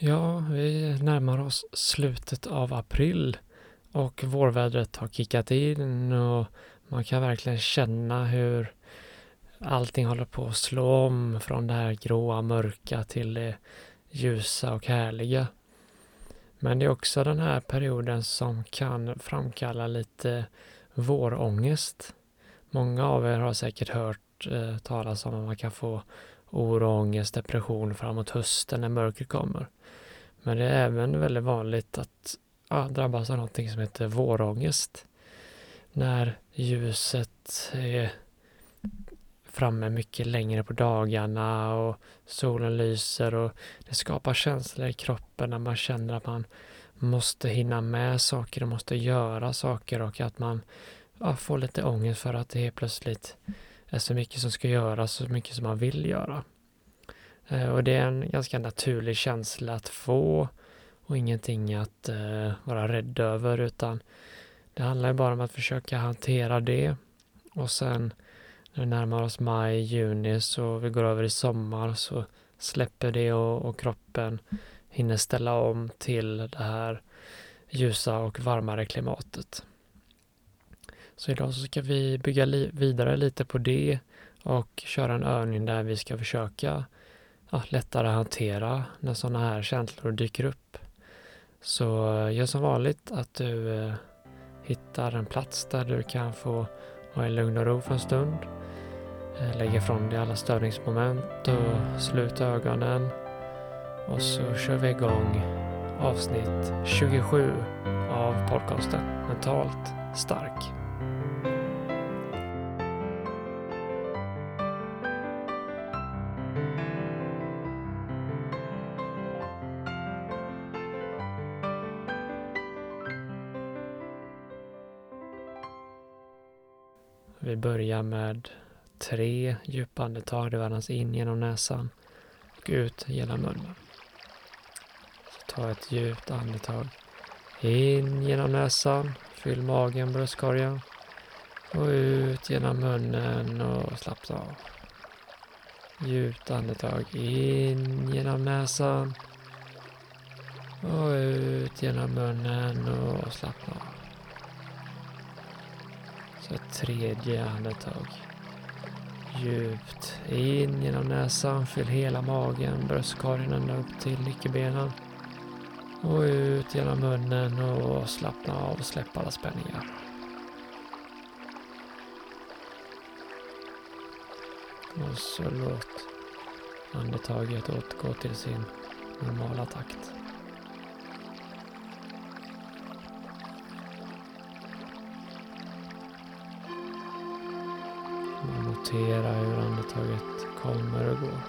Ja, vi närmar oss slutet av april och vårvädret har kickat in och man kan verkligen känna hur allting håller på att slå om från det här gråa, mörka till det ljusa och härliga. Men det är också den här perioden som kan framkalla lite vårångest. Många av er har säkert hört eh, talas om att man kan få oro, ångest, depression framåt hösten när mörkret kommer. Men det är även väldigt vanligt att ja, drabbas av någonting som heter vårångest. När ljuset är framme mycket längre på dagarna och solen lyser och det skapar känslor i kroppen när man känner att man måste hinna med saker och måste göra saker och att man ja, får lite ångest för att det helt plötsligt är så mycket som ska göras, så mycket som man vill göra. Eh, och det är en ganska naturlig känsla att få och ingenting att eh, vara rädd över utan det handlar bara om att försöka hantera det och sen när vi närmar oss maj, juni så vi går över i sommar så släpper det och, och kroppen hinner ställa om till det här ljusa och varmare klimatet. Så idag så ska vi bygga li vidare lite på det och köra en övning där vi ska försöka ja, lättare hantera när sådana här känslor dyker upp. Så gör som vanligt att du eh, hittar en plats där du kan få ha en lugn och ro för en stund. Eh, lägg ifrån dig alla störningsmoment och slut ögonen. Och så kör vi igång avsnitt 27 av podcasten Mentalt stark. Börjar med tre djupa andetag. Det andas in genom näsan och ut genom munnen. Så ta ett djupt andetag. In genom näsan. Fyll magen, bröstkorgen. Och ut genom munnen och slappna av. Djupt andetag in genom näsan. Och ut genom munnen och slappna av. Så ett tredje andetag. Djupt in genom näsan, fyll hela magen, bröstkorgen ända upp till nyckelbenen. Och ut genom munnen och slappna av och släpp alla spänningar. Och så låt andetaget återgå till sin normala takt. Notera hur andetaget kommer och går.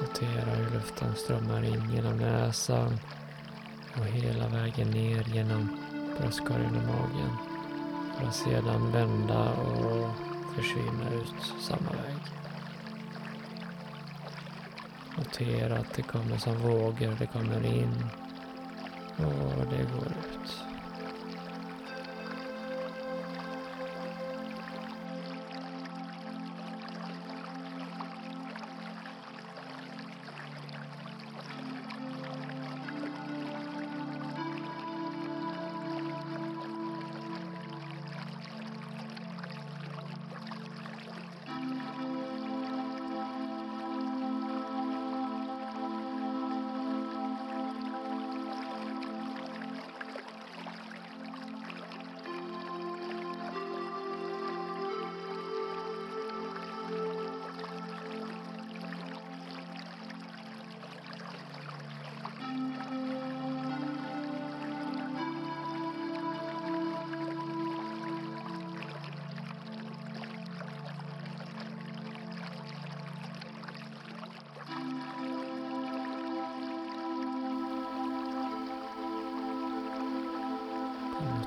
Notera hur luften strömmar in genom näsan och hela vägen ner genom bröstkorgen och magen. För att sedan vända och försvinna ut samma väg. Notera att det kommer som vågor, det kommer in och det går ut.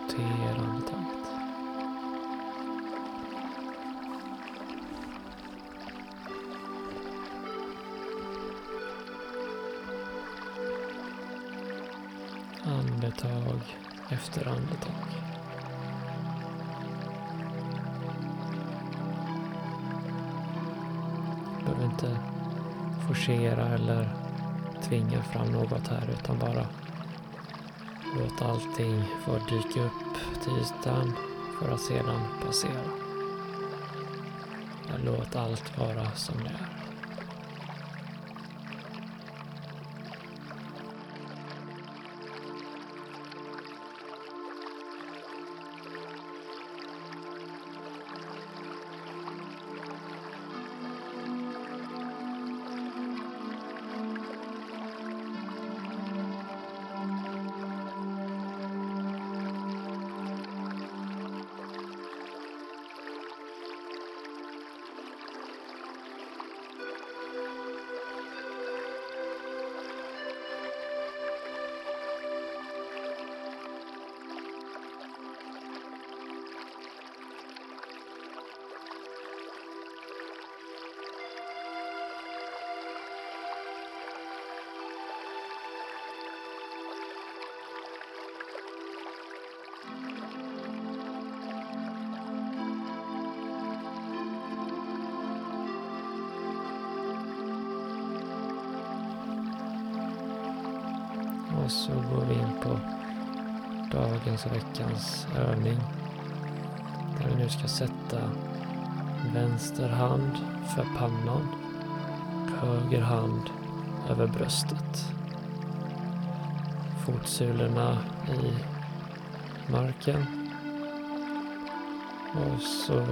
Notera andetaget. Andetag efter andetag. Behöver inte forcera eller tvinga fram något här utan bara låt allting få dyka upp till ytan för att sedan passera. Låt allt vara som det är. Och så går vi in på dagens och veckans övning. Där vi nu ska sätta vänster hand för pannan, höger hand över bröstet. Fotsulorna i marken. Och så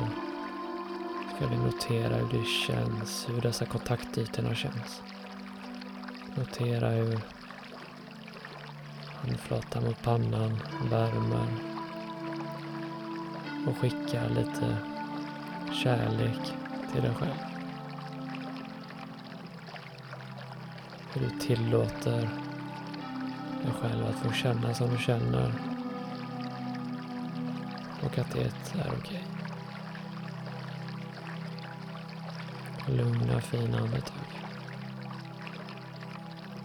ska vi notera hur det känns, hur dessa kontaktytorna känns. Notera hur Handflatan mot pannan, värmer och skickar lite kärlek till dig själv. Hur du tillåter dig själv att få känna som du känner och att det är okej. Okay. Lugna fina andetag.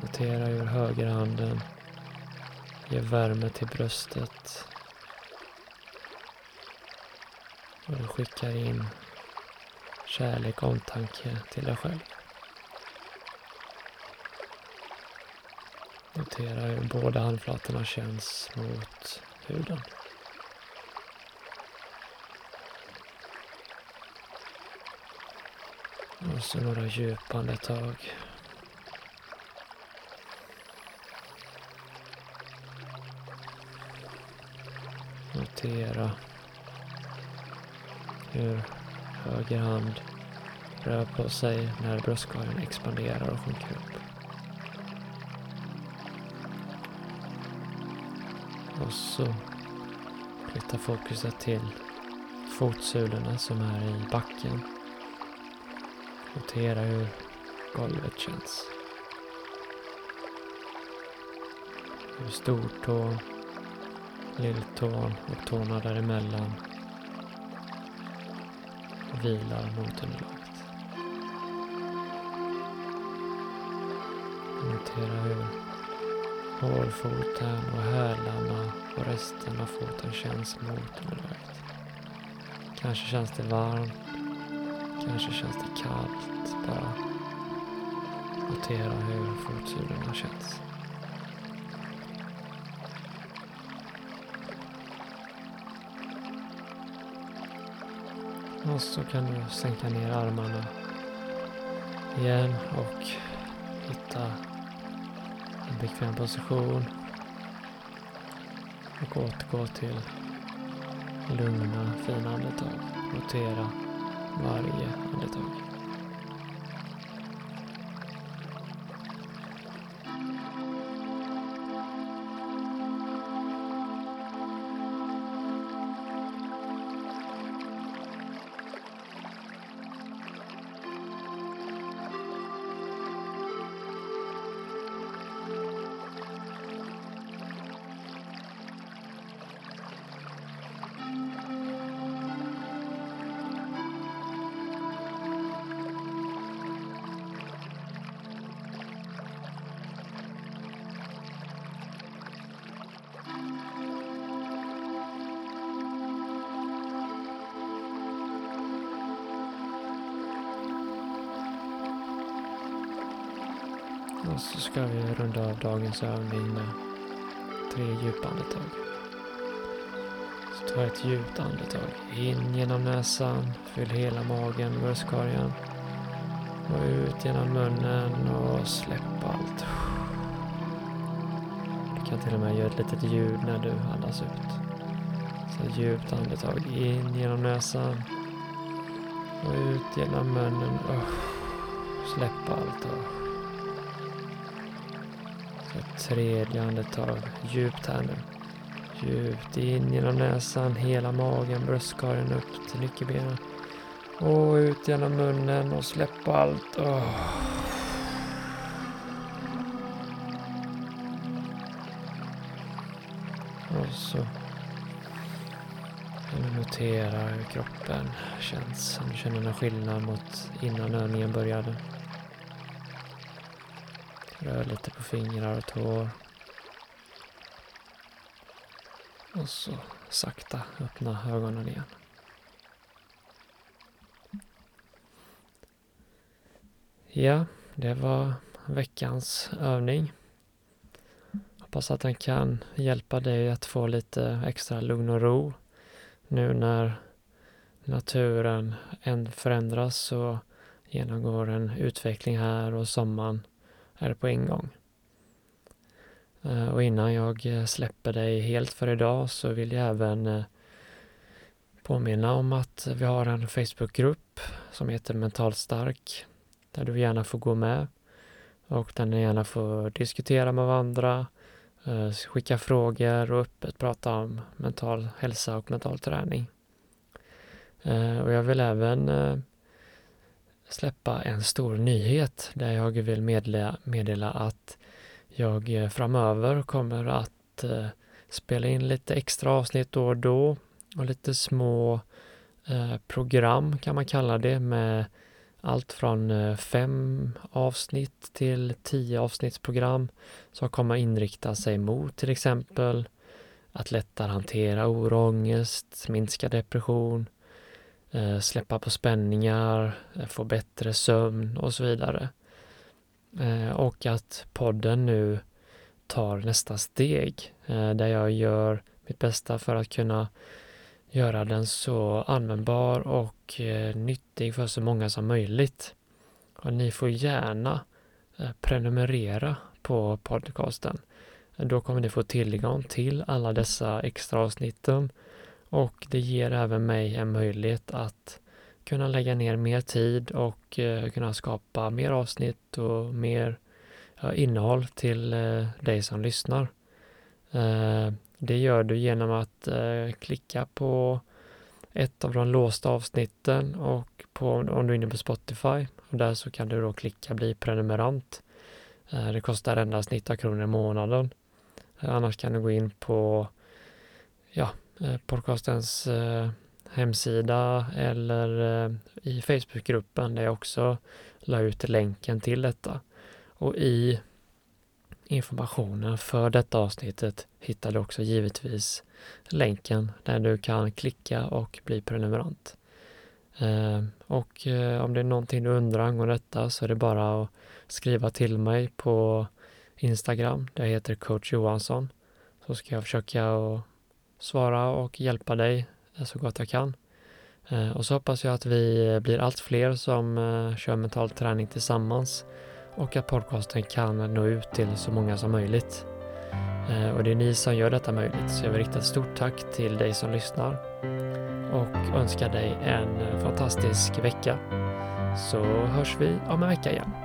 Notera hur högerhanden Ge värme till bröstet. Och du skickar in kärlek och omtanke till dig själv. Notera hur båda handflatorna känns mot huden. Och så några djupa andetag. Notera hur höger hand rör på sig när bröstkorgen expanderar och sjunker upp. Och så flyttar fokuset till fotsulorna som är i backen. Notera hur golvet känns. Hur stortån lilltån och tårna däremellan vilar mot underlaget. Notera hur hårfoten och hälarna och resten av foten känns mot underlaget. Kanske känns det varmt, kanske känns det kallt. Bara notera hur fotsulorna känns. Och så kan du sänka ner armarna igen och hitta en bekväm position. Och återgå till lugna, fina andetag. Notera varje andetag. Och så ska vi runda av dagens övning med tre djupa andetag. Så ta ett djupt andetag in genom näsan, fyll hela magen, bröstkorgen. Och ut genom munnen och släpp allt. Du kan till och med göra ett litet ljud när du andas ut. Så djupt andetag in genom näsan och ut genom munnen. Och släpp allt. Och ett tredje andetag djupt här nu. Djupt in genom näsan, hela magen, bröstkorgen upp till nyckelbenen. Och ut genom munnen och släpp allt. Oh. Och så notera hur kroppen känns. Om du känner någon skillnad mot innan övningen började. Rör lite på fingrar och tår. Och så sakta öppna ögonen igen. Ja, det var veckans övning. Hoppas att den kan hjälpa dig att få lite extra lugn och ro nu när naturen förändras och genomgår en utveckling här och sommaren är på en gång. Eh, och innan jag eh, släpper dig helt för idag så vill jag även eh, påminna om att vi har en Facebookgrupp som heter Mentalt stark där du gärna får gå med och där ni gärna får diskutera med varandra, skicka frågor och öppet prata om mental hälsa och mental träning. Och jag vill även eh, släppa en stor nyhet där jag vill meddela, meddela att jag eh, framöver kommer att eh, spela in lite extra avsnitt då och då och lite små eh, program kan man kalla det med allt från fem avsnitt till tio avsnittsprogram som kommer inrikta sig mot till exempel att lättare hantera oro och ångest, minska depression, Eh, släppa på spänningar, eh, få bättre sömn och så vidare. Eh, och att podden nu tar nästa steg där jag gör mitt bästa för att kunna göra den så användbar och eh, nyttig för så många som möjligt. Och ni får gärna eh, prenumerera på podcasten. Då kommer ni få tillgång till alla dessa extra avsnitten och det ger även mig en möjlighet att kunna lägga ner mer tid och eh, kunna skapa mer avsnitt och mer innehåll till eh, dig som lyssnar. Eh, det gör du genom att eh, klicka på ett av de låsta avsnitten och på, om du är inne på Spotify. Och där så kan du då klicka bli prenumerant. Eh, det kostar endast 19 kronor i månaden. Eh, annars kan du gå in på ja, Eh, podcastens eh, hemsida eller eh, i Facebookgruppen där jag också la ut länken till detta. Och i informationen för detta avsnittet hittar du också givetvis länken där du kan klicka och bli prenumerant. Och om det är någonting du undrar angående detta så är det bara att skriva till mig på Instagram. Där jag heter coach Johansson. Så ska jag försöka att svara och hjälpa dig eh, så gott jag kan. Eh, och så hoppas jag att vi eh, blir allt fler som kör mental träning tillsammans och att podcasten kan nå ut till så många som möjligt. Och det är ni som gör detta möjligt, så jag vill rikta ett stort tack till dig som lyssnar och önskar dig en fantastisk vecka. Så hörs vi om en vecka igen.